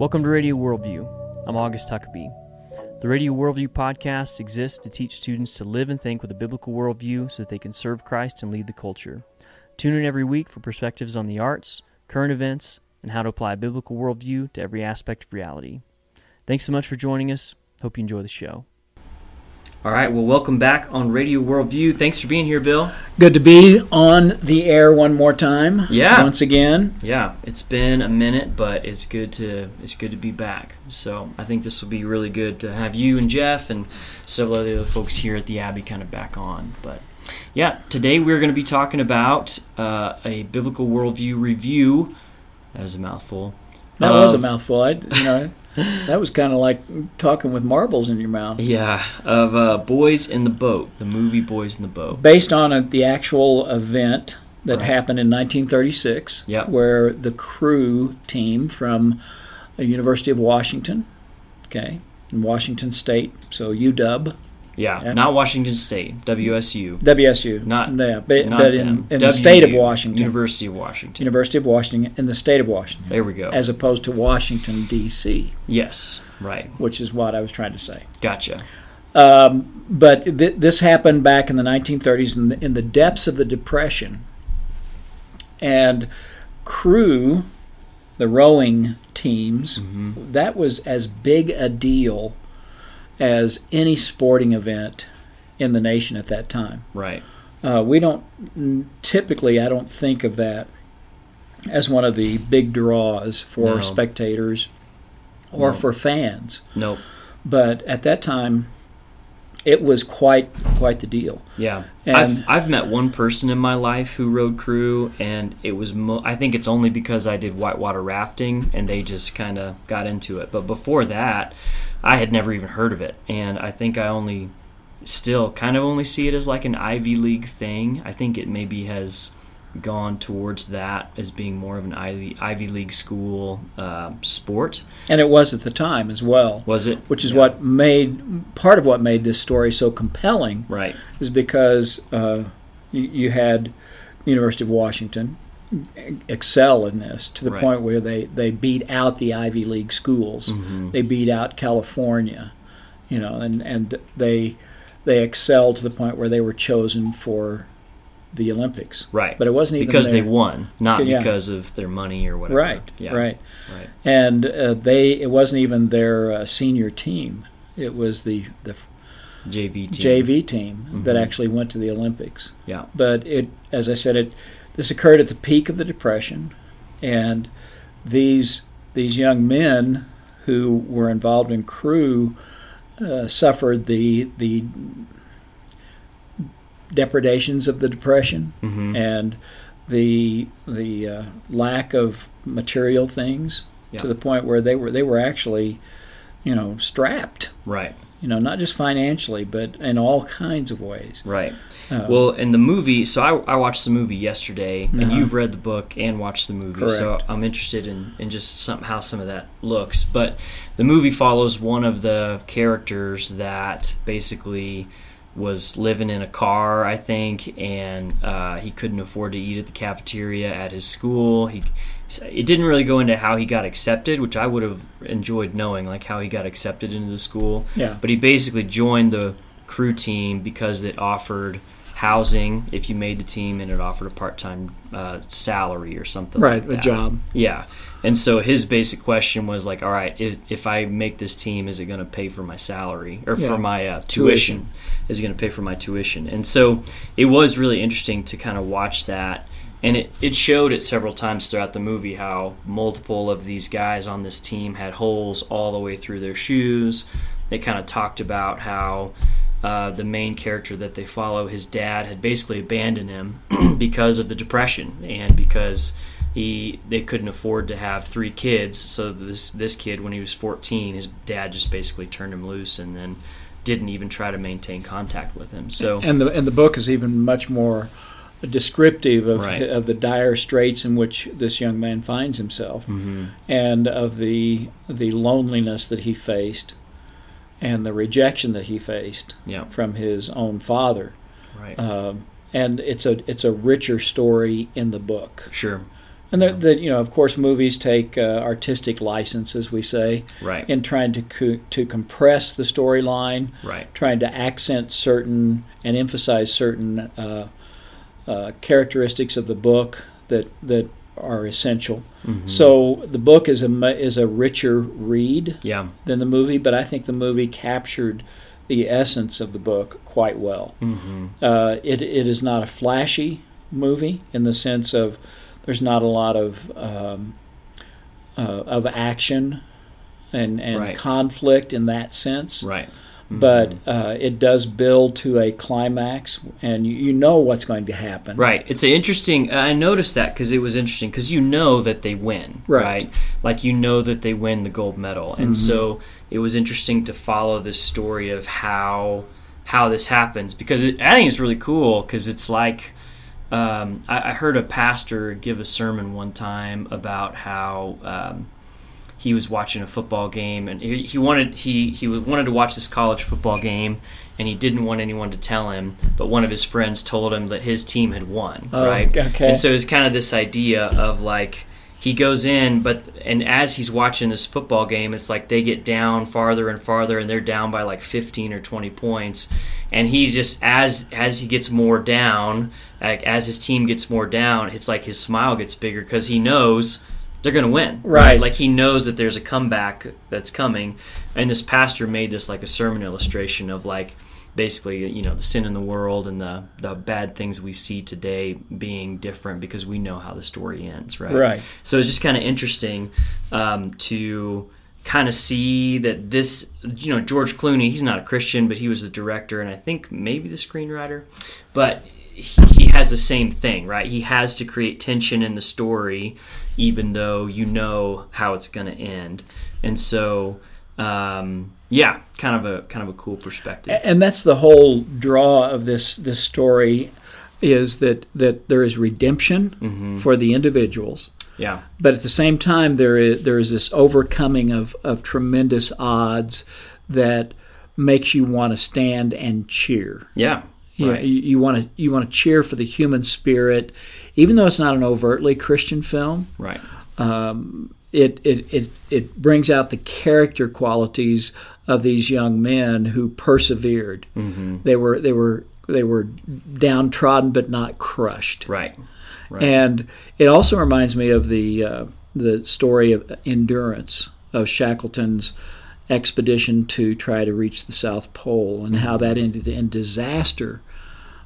Welcome to Radio Worldview. I'm August Huckabee. The Radio Worldview podcast exists to teach students to live and think with a biblical worldview so that they can serve Christ and lead the culture. Tune in every week for perspectives on the arts, current events, and how to apply a biblical worldview to every aspect of reality. Thanks so much for joining us. Hope you enjoy the show. All right, well, welcome back on Radio Worldview. Thanks for being here, Bill. Good to be on the air one more time. Yeah. Once again. Yeah, it's been a minute, but it's good to it's good to be back. So I think this will be really good to have you and Jeff and several of the other folks here at the Abbey kind of back on. But yeah, today we're going to be talking about uh, a biblical worldview review. That is a mouthful. That was a mouthful. I, you know, that was kind of like talking with marbles in your mouth. Yeah, of uh, Boys in the Boat, the movie Boys in the Boat. Based on a, the actual event that Right. happened in 1936, Yep. where the crew team from the University of Washington, okay, in Washington State, so UW, Yeah, Yeah. not Washington State, WSU. WSU, Not- yeah, but, Not but in, in the state of Washington, University of Washington. University of Washington, in the state of Washington, There we go. as opposed to Washington D.C., yes, right. which is what I was trying to say. Gotcha. Um, but th- this happened back in the 1930s in the, in the depths of the Depression. And crew, the rowing teams, that was as big a deal as any sporting event in the nation at that time. Right. Uh, we don't typically, I don't think of that as one of the big draws for No. spectators or No. for fans Nope. but at that time it was quite quite the deal Yeah, And- I've I've met one person in my life who rowed crew, and it was mo- I think it's only because I did whitewater rafting, and they just kind of got into it. But before that, I had never even heard of it, and I think I only still kind of only see it as like an Ivy League thing. I think it maybe has gone towards that as being more of an Ivy Ivy League school uh, sport. and it was at the time as well Was it? which is Yeah. what made part of what made this story so compelling Right. is because uh, you, you had University of Washington excel in this to the Right. point where they, they beat out the Ivy League schools. Mm-hmm. They beat out California, you know, and, and they they excelled to the point where they were chosen for the Olympics. Right. But it wasn't even because they won, not Yeah. because of their money or whatever. Right, Yeah. right. Right. And uh, they it wasn't even their uh, senior team. It was the the JV team. JV team that Mhm. actually went to the Olympics. Yeah. But it, as I said, it this occurred at the peak of the depression, and these these young men who were involved in crew uh, suffered the the depredations of the depression hmm and the the uh, lack of material things Yeah. to the point where they were they were actually you know strapped Right. you know not just financially but in all kinds of ways Right. Uh, Well, in the movie, so I, I watched the movie yesterday, and Uh-huh. you've read the book and watched the movie, so I'm interested in, in just some, how some of that looks. But the movie follows one of the characters that basically was living in a car, I think, and uh, he couldn't afford to eat at the cafeteria at his school. He it didn't really go into how he got accepted, which I would have enjoyed knowing, like how he got accepted into the school. yeah But he basically joined the crew team because it offered housing if you made the team, and it offered a part-time uh, salary or something. right like a job Yeah. And so his basic question was like, all right, if, if I make this team, is it going to pay for my salary or Yeah. for my uh, Tuition. tuition? Is it going to pay for my tuition? And so it was really interesting to kind of watch that. And it, it showed it several times throughout the movie how multiple of these guys on this team had holes all the way through their shoes. They kind of talked about how uh, the main character that they follow, his dad, had basically abandoned him because of the depression and because he they couldn't afford to have three kids. So this this kid, when he was 14, his dad just basically turned him loose and then didn't even try to maintain contact with him. So and the and the book is even much more descriptive of Right. of the dire straits in which this young man finds himself Mhm. and of the the loneliness that he faced and the rejection that he faced yeah, from his own father. Right, um, and it's a it's a richer story in the book. Sure, And the you know, of course, movies take uh, artistic license, as we say, Right. in trying to co- to compress the storyline, right. trying to accent certain and emphasize certain uh, uh, characteristics of the book that that are essential. Mm-hmm. So the book is a is a richer read Yeah. than the movie, but I think the movie captured the essence of the book quite well. Mm-hmm. Uh, it it is not a flashy movie in the sense of there's not a lot of um, uh, of action and and Right. conflict in that sense. Right. But uh, it does build to a climax, and you, you know what's going to happen. Right. It's a interesting. I noticed that because it was interesting because you know that they win, Right. Like you know that they win the gold medal, and so it was interesting to follow this story of how how this happens because it, I think it's really cool because it's like um, I, I heard a pastor give a sermon one time about how. Um, he was watching a football game and he, he wanted he, he wanted to watch this college football game and he didn't want anyone to tell him but one of his friends told him that his team had won Oh, right okay. and so it's kind of this idea of like he goes in but and as he's watching this football game it's like they get down farther and farther and they're down by like 15 or 20 points and he's just as as he gets more down like as his team gets more down it's like his smile gets bigger because he knows they're going to win Right. like he knows that there's a comeback that's coming and this pastor made this like a sermon illustration of like basically you know the sin in the world and the the bad things we see today being different because we know how the story ends right Right. so it's just kind of interesting um, to kind of see that this you know george clooney he's not a christian but he was the director and i think maybe the screenwriter but he, he has the same thing right? He has to create tension in the story even though you know how it's going to end. And so um, yeah kind of a kind of a cool perspective. And that's the whole draw of this this story is that that there is redemption for the individuals. Yeah. But at the same time there is there is this overcoming of of tremendous odds that makes you want to stand and cheer. Yeah you, right. you, you want to you want to cheer for the human spirit even though it's not an overtly christian film right it, it, it, it brings out the character qualities of these young men who persevered. Mm-hmm. They were they were they were downtrodden but not crushed. right right And it also reminds me of the uh, the story of endurance of Shackleton's expedition to try to reach the South Pole and how that ended in disaster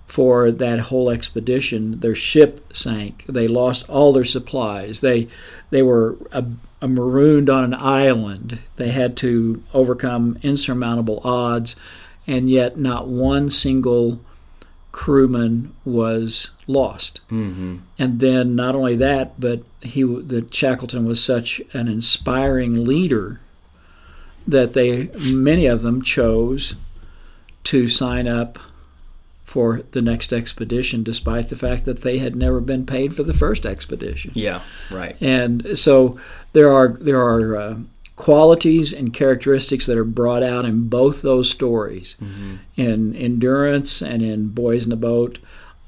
for that whole expedition. Their ship sank. They lost all their supplies. They they were uh, marooned on an island. They had to overcome insurmountable odds, and yet not one single crewman was lost. mm-hmm. And then not only that, but he that Shackleton was such an inspiring leader that they many of them chose to sign up for the next expedition despite the fact that they had never been paid for the first expedition. yeah right And so there are there are uh, qualities and characteristics that are brought out in both those stories, in endurance and in Boys in the Boat,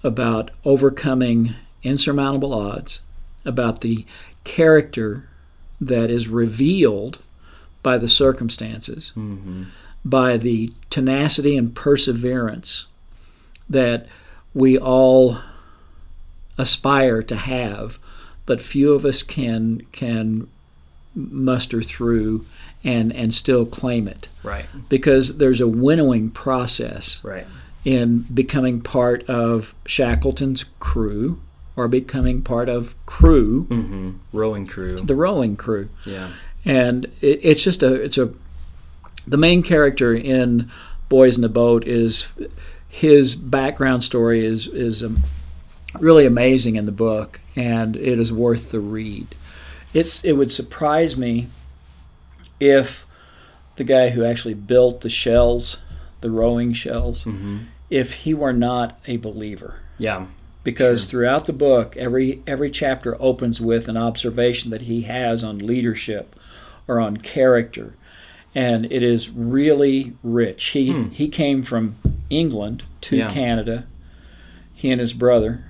about overcoming insurmountable odds, about the character that is revealed by the circumstances, mm-hmm. by the tenacity and perseverance that we all aspire to have, but few of us can can muster through and and still claim it. Right. Because there's a winnowing process right. in becoming part of Shackleton's crew or becoming part of crew, mm-hmm. rowing crew. The rowing crew. Yeah. And it, it's just a it's a the main character in Boys in the Boat is his background story is is um, really amazing in the book, and it is worth the read. It's it would surprise me if the guy who actually built the shells, the rowing shells, mm-hmm. if he were not a believer yeah because Sure. throughout the book every every chapter opens with an observation that he has on leadership or on character and it is really rich he Hmm. he came from England to Yeah. Canada he and his brother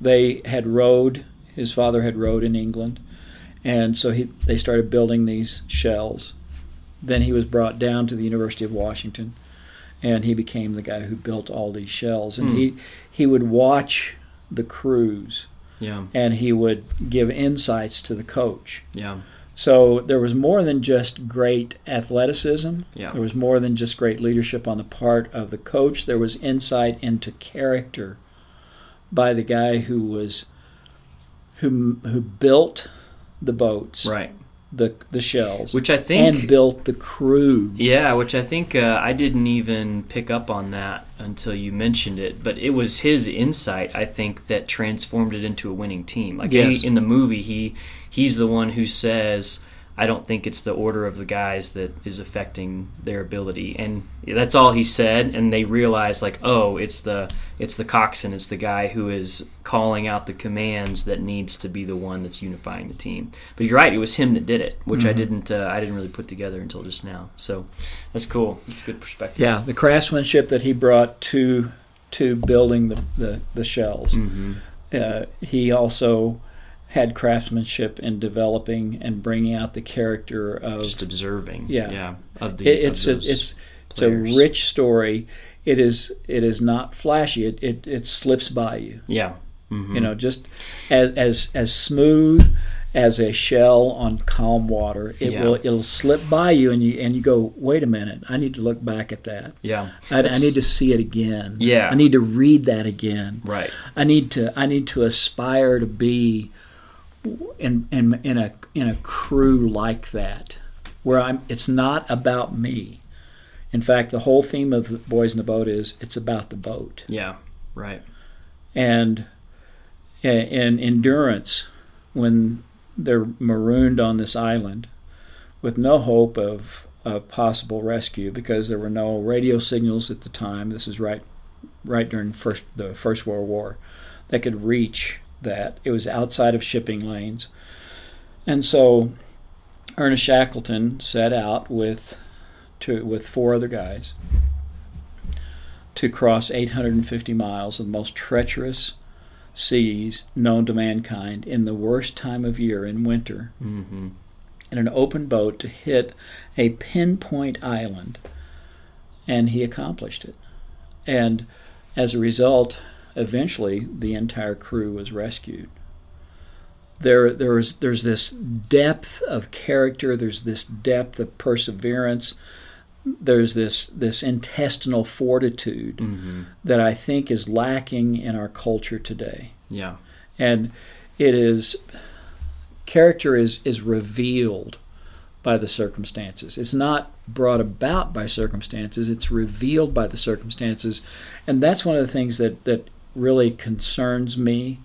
they had rowed His father had rowed in England, and so he they started building these shells. Then he was brought down to the University of Washington, and he became the guy who built all these shells. And Hmm. he he would watch the crews, Yeah. and he would give insights to the coach. Yeah. So there was more than just great athleticism. Yeah. There was more than just great leadership on the part of the coach. There was insight into character by the guy who was who who built the boats, Right. The the shells, Which I think and built the crew. Yeah, which I think uh, I didn't even pick up on that until you mentioned it. But it was his insight, I think, that transformed it into a winning team. Like Yes. he, in the movie, he he's the one who says, "I don't think it's the order of the guys that is affecting their ability," and that's all he said. And they realized, like, oh, it's the it's the coxswain, it's the guy who is calling out the commands that needs to be the one that's unifying the team. But you're right, it was him that did it, which I didn't uh, I didn't really put together until just now. So that's cool. That's a good perspective. Yeah, the craftsmanship that he brought to to building the the, the shells. hmm Uh, he also had craftsmanship in developing and bringing out the character of Just observing. Yeah. Yeah. Of the It, it's of a, it's it's a rich story. It is it is not flashy. It it, it slips by you. Yeah. hmm You know, just as as as smooth as a shell on calm water. It Yeah. will it'll slip by you, and you and you go, wait a minute. I need to look back at that. Yeah. I, I need to see it again. Yeah. I need to read that again. Right. I need to I need to aspire to be in in in a in a crew like that where I'm it's not about me. In fact, the whole theme of the Boys in the Boat is it's about the boat. Yeah. Right. And in endurance when they're marooned on this island with no hope of, of possible rescue because there were no radio signals at the time. This is right right during first the First World War that could reach that. It was outside of shipping lanes. And so Ernest Shackleton set out with to with four other guys to cross 850 miles of the most treacherous seas known to mankind in the worst time of year in winter hmm in an open boat to hit a pinpoint island and he accomplished it and as a result eventually the entire crew was rescued. There there's there's this depth of character there's this depth of perseverance there's this this intestinal fortitude hmm that I think is lacking in our culture today. Yeah. and it is character is is revealed by the circumstances. It's not brought about by circumstances it's revealed by the circumstances. And that's one of the things that that really concerns me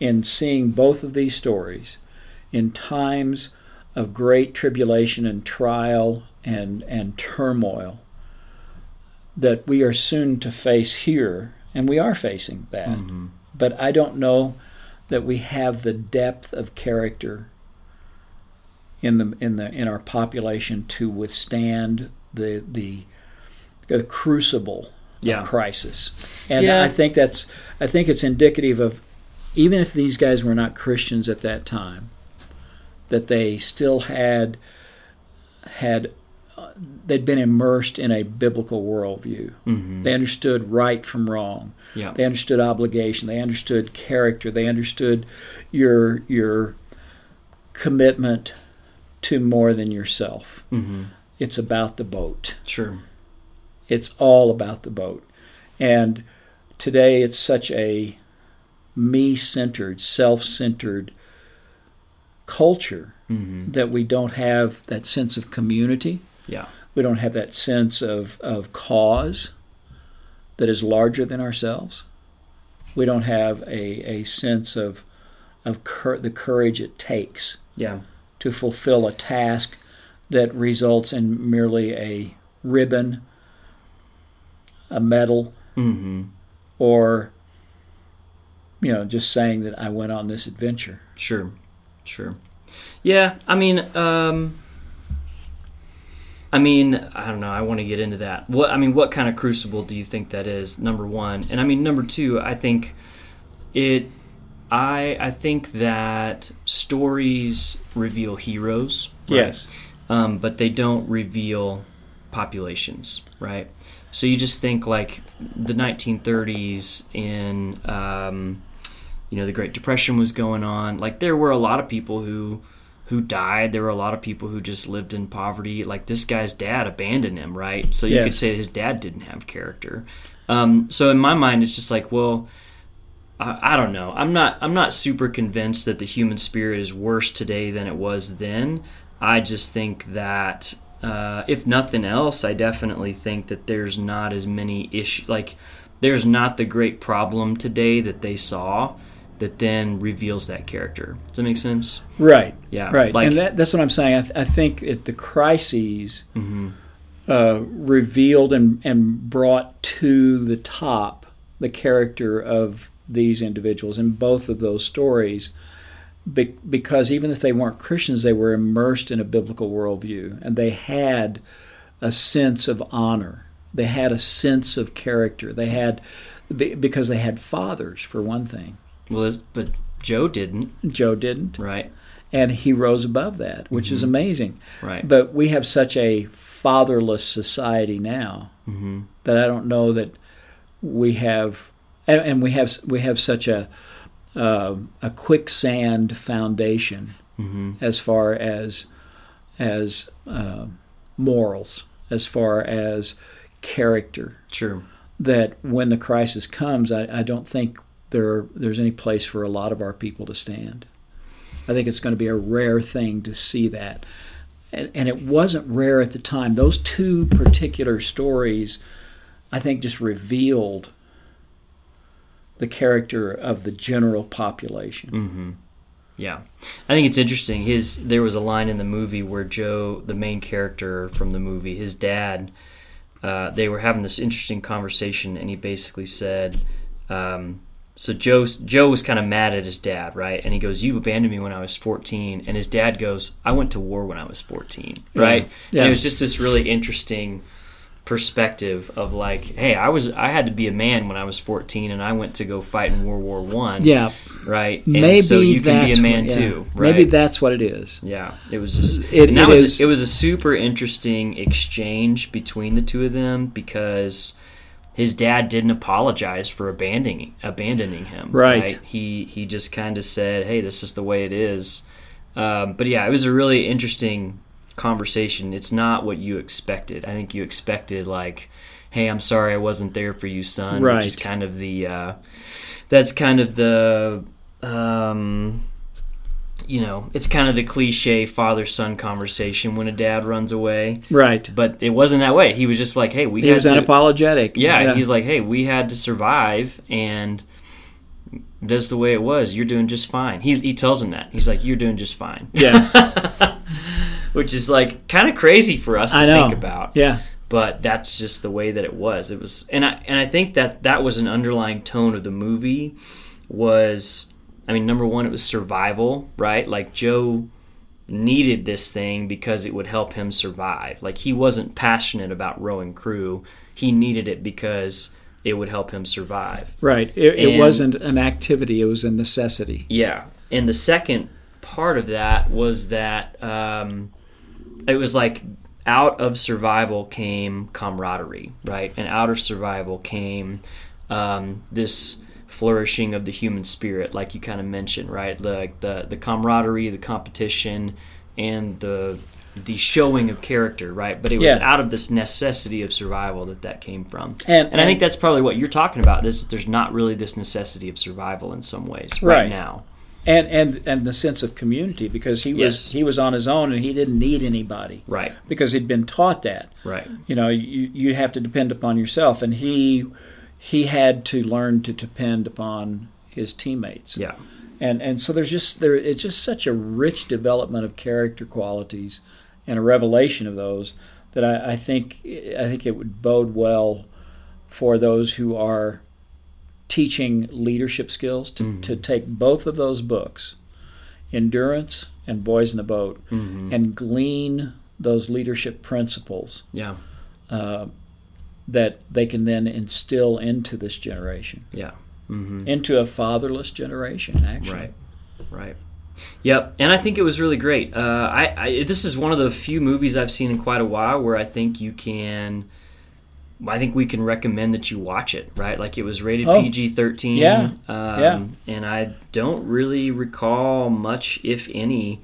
in seeing both of these stories in times of great tribulation and trial and and turmoil that we are soon to face here and we are facing that. Hmm but I don't know that we have the depth of character in the in the in our population to withstand the the, the crucible Yeah. of crisis. And Yeah. I think that's I think it's indicative of even if these guys were not Christians at that time, that they still had had uh, they'd been immersed in a biblical worldview. hmm They understood right from wrong. Yeah. They understood obligation. They understood character. They understood your your commitment to more than yourself. hmm It's about the boat. Sure. It's all about the boat. And today it's such a me-centered, self-centered culture hmm that we don't have that sense of community. Yeah. We don't have that sense of, of cause that is larger than ourselves. We don't have a, a sense of of cur- the courage it takes Yeah. to fulfill a task that results in merely a ribbon, a medal, hmm or you know just saying that I went on this adventure. Sure, sure. Yeah, I mean, um, I mean, I don't know. I want to get into that. What I mean, what kind of crucible do you think that is? Number one, and I mean, number two, I think it. I I think that stories reveal heroes. right? Yes. um, but they don't reveal populations, right? So you just think like the 1930s in, um, you know, the Great Depression was going on. Like there were a lot of people who who died. There were a lot of people who just lived in poverty. Like this guy's dad abandoned him, right? So you Yes. could say his dad didn't have character. Um, so in my mind, it's just like, well, I, I don't know. I'm not. I'm not super convinced that the human spirit is worse today than it was then. I just think that uh, if nothing else, I definitely think that there's not as many issues. Like there's not the great problem today that they saw that then reveals that character. Does that make sense? Right. Yeah. Right. Like, and that, that's what I'm saying. I, th- I think it, the crises mhm. uh, revealed and, and brought to the top the character of these individuals in both of those stories. Be- because even if they weren't Christians, they were immersed in a biblical worldview and they had a sense of honor. They had a sense of character. They had, be- because they had fathers, for one thing. well, but Joe didn't, Joe didn't. right? And he rose above that, which is amazing. Right. But we have such a fatherless society now hmm that I don't know that we have, and, and we have we have such a uh, a quicksand foundation hmm as far as as uh, morals, as far as character. Sure. That when the crisis comes, I, I don't think there there's any place for a lot of our people to stand. I think it's going to be a rare thing to see that. And, and it wasn't rare at the time. Those two particular stories, I think, just revealed the character of the general population. hmm Yeah, I think it's interesting. His there was a line in the movie where Joe, the main character from the movie, his dad, uh, they were having this interesting conversation, and he basically said, um, "So Joe, Joe was kind of mad at his dad, right? And he goes, "You abandoned me when I was 14," and his dad goes, "I went to war when I was 14," right? Yeah. And it was just this really interesting perspective of like, hey, I was I had to be a man when I was 14, and I went to go fight in World War One Yeah, right? And maybe so you can be a man what- yeah. too, right? Maybe that's what it is. yeah. It was just, It- it was is- it was a super interesting exchange between the two of them because his dad didn't apologize for abandoning abandoning him. Right. He he just kind of said, "Hey, this is the way it is." Um, but yeah, it was a really interesting conversation. It's not what you expected. I think you expected like, "Hey, I'm sorry I wasn't there for you, son," which is kind of the uh, that's kind of the um, you know, it's kind of the cliche father son conversation when a dad runs away. Right. But it wasn't that way. He was just like, "Hey, we He had was to." unapologetic. yeah, he's like, "Hey, we had to survive, and that's the way it was. You're doing just fine." He he tells him that. He's like, "You're doing just fine," yeah. which is like kind of crazy for us to I know. think about. Yeah. But that's just the way that it was. It was, and I and I think that that was an underlying tone of the movie. Was I mean, number one, it was survival, right? Like Joe needed this thing because it would help him survive. Like he wasn't passionate about rowing crew. He needed it because it would help him survive. Right. It, it wasn't an activity; it was a necessity. Yeah. And the second part of that was that um, it was like out of survival came camaraderie, right? And out of survival came um, this flourishing of the human spirit, like you kind of mentioned, right? Like the, the camaraderie, the competition, and the the showing of character, right? But it was Yeah. out of this necessity of survival that that came from. And- and I think that's probably what you're talking about is that there's not really this necessity of survival in some ways right, Right. now. And and and the sense of community because he was Yes. he was on his own and he didn't need anybody Right, because he'd been taught that. right, You know, you you have to depend upon yourself, and he he had to learn to depend upon his teammates. yeah, and and so there's just there it's just such a rich development of character qualities and a revelation of those that I, I think I think it would bode well for those who are teaching leadership skills to, to take both of those books, Endurance and Boys in the Boat, hmm and glean those leadership principles yeah, uh, that they can then instill into this generation. yeah. Mm-hmm. into a fatherless generation. Actually, Right. Right. Yep, and I think it was really great. Uh, I, I this is one of the few movies I've seen in quite a while where I think you can. I think we can recommend that you watch it. Right, like it was rated Oh, PG thirteen. yeah, um, yeah. And I don't really recall much, if any,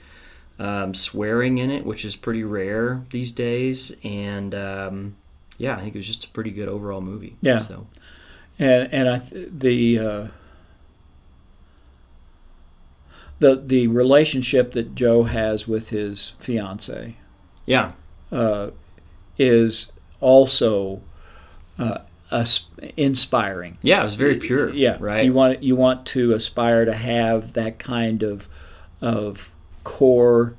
um, swearing in it, which is pretty rare these days. And um, yeah, I think it was just a pretty good overall movie. Yeah. So and and I th- the uh, the the relationship that Joe has with his fiance yeah, uh, is also uh, inspiring. yeah, it was very pure. Yeah, Right. You want you want to aspire to have that kind of of core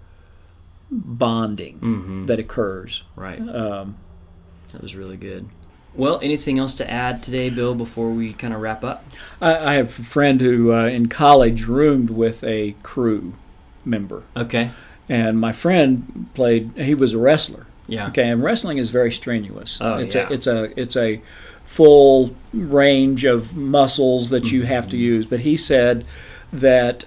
bonding hmm that occurs. Right. Um, That was really good. Well, anything else to add today, Bill, before we kind of wrap up? I, I have a friend who uh, in college roomed with a crew member, Okay. and my friend played. He was a wrestler. Yeah. Okay, and wrestling is very strenuous. Oh, it's yeah. a it's a it's a full range of muscles that you have Mm-hmm. to use. But he said that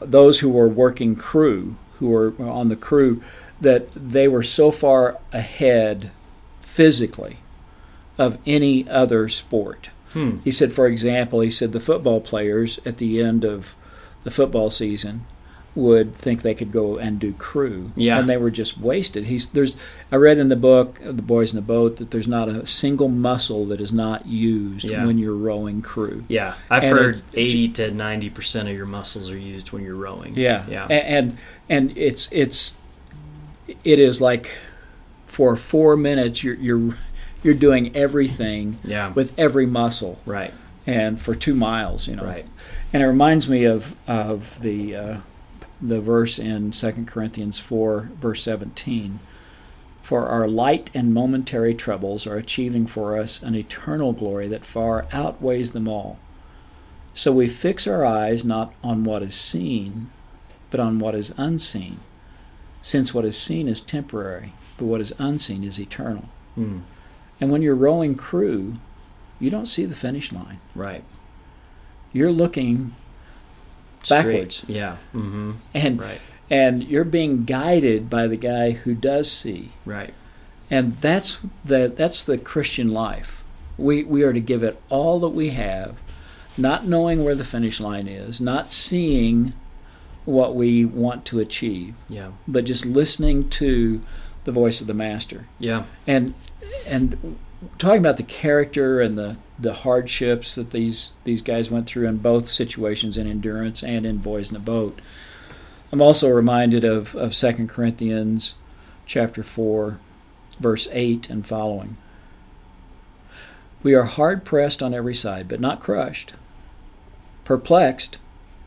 those who were working crew, who were on the crew, that they were so far ahead physically of any other sport. Hmm. He said, for example, he said the football players at the end of the football season would think they could go and do crew, Yeah. and they were just wasted. He's there's I read in the book The Boys in the Boat that there's not a single muscle that is not used Yeah. when you're rowing crew. Yeah. I've And heard 80 to 90% of your muscles are used when you're rowing. Yeah, Yeah. And and it's it's it is like for four minutes you're you're you're doing everything Yeah. with every muscle, Right. and for two miles, you know. Right. And it reminds me of of the uh, the verse in 2 Corinthians 4 verse 17. For our light and momentary troubles are achieving for us an eternal glory that far outweighs them all. So we fix our eyes not on what is seen, but on what is unseen, since what is seen is temporary, but what is unseen is eternal. Hmm. And when you're rowing crew, you don't see the finish line. Right. You're looking Straight. Backwards. Yeah. Mm-hmm. and Right. and you're being guided by the guy who does see. Right. And that's the that's the Christian life. We we are to give it all that we have, not knowing where the finish line is, not seeing what we want to achieve, Yeah. but just listening to the voice of the master. Yeah. And and talking about the character and the the hardships that these these guys went through in both situations in endurance and in boys in the boat. I'm also reminded of of 2 Corinthians chapter 4 verse 8 and following. We are hard pressed on every side but not crushed, perplexed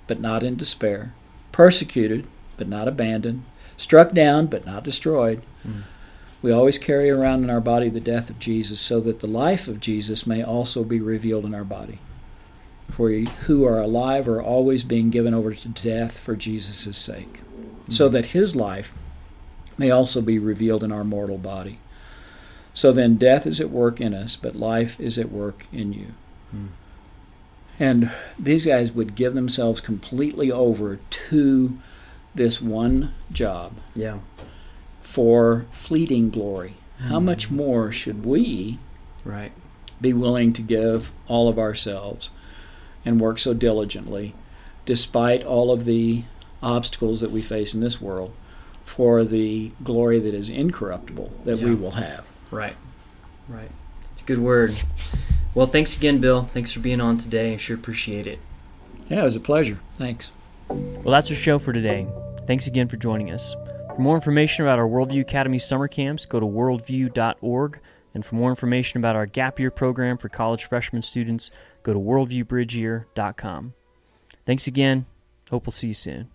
but not in despair, persecuted but not abandoned, struck down but not destroyed. Mm. We always carry around in our body the death of Jesus, so that the life of Jesus may also be revealed in our body. For we who are alive are always being given over to death for Jesus' sake, so that his life may also be revealed in our mortal body. So then death is at work in us, but life is at work in you. Hmm. And these guys would give themselves completely over to this one job Yeah. For fleeting glory. How hmm. much more should we Right. be willing to give all of ourselves and work so diligently, despite all of the obstacles that we face in this world, for the glory that is incorruptible that we will have? Right. Right. It's a good word. Well, thanks again, Bill. Thanks for being on today. I sure appreciate it. Yeah, it was a pleasure. Thanks. Well, that's our show for today. Thanks again for joining us. For more information about our Worldview Academy summer camps, go to worldview.org. And for more information about our gap year program for college freshman students, go to worldviewbridgeyear.com. Thanks again. Hope we'll see you soon.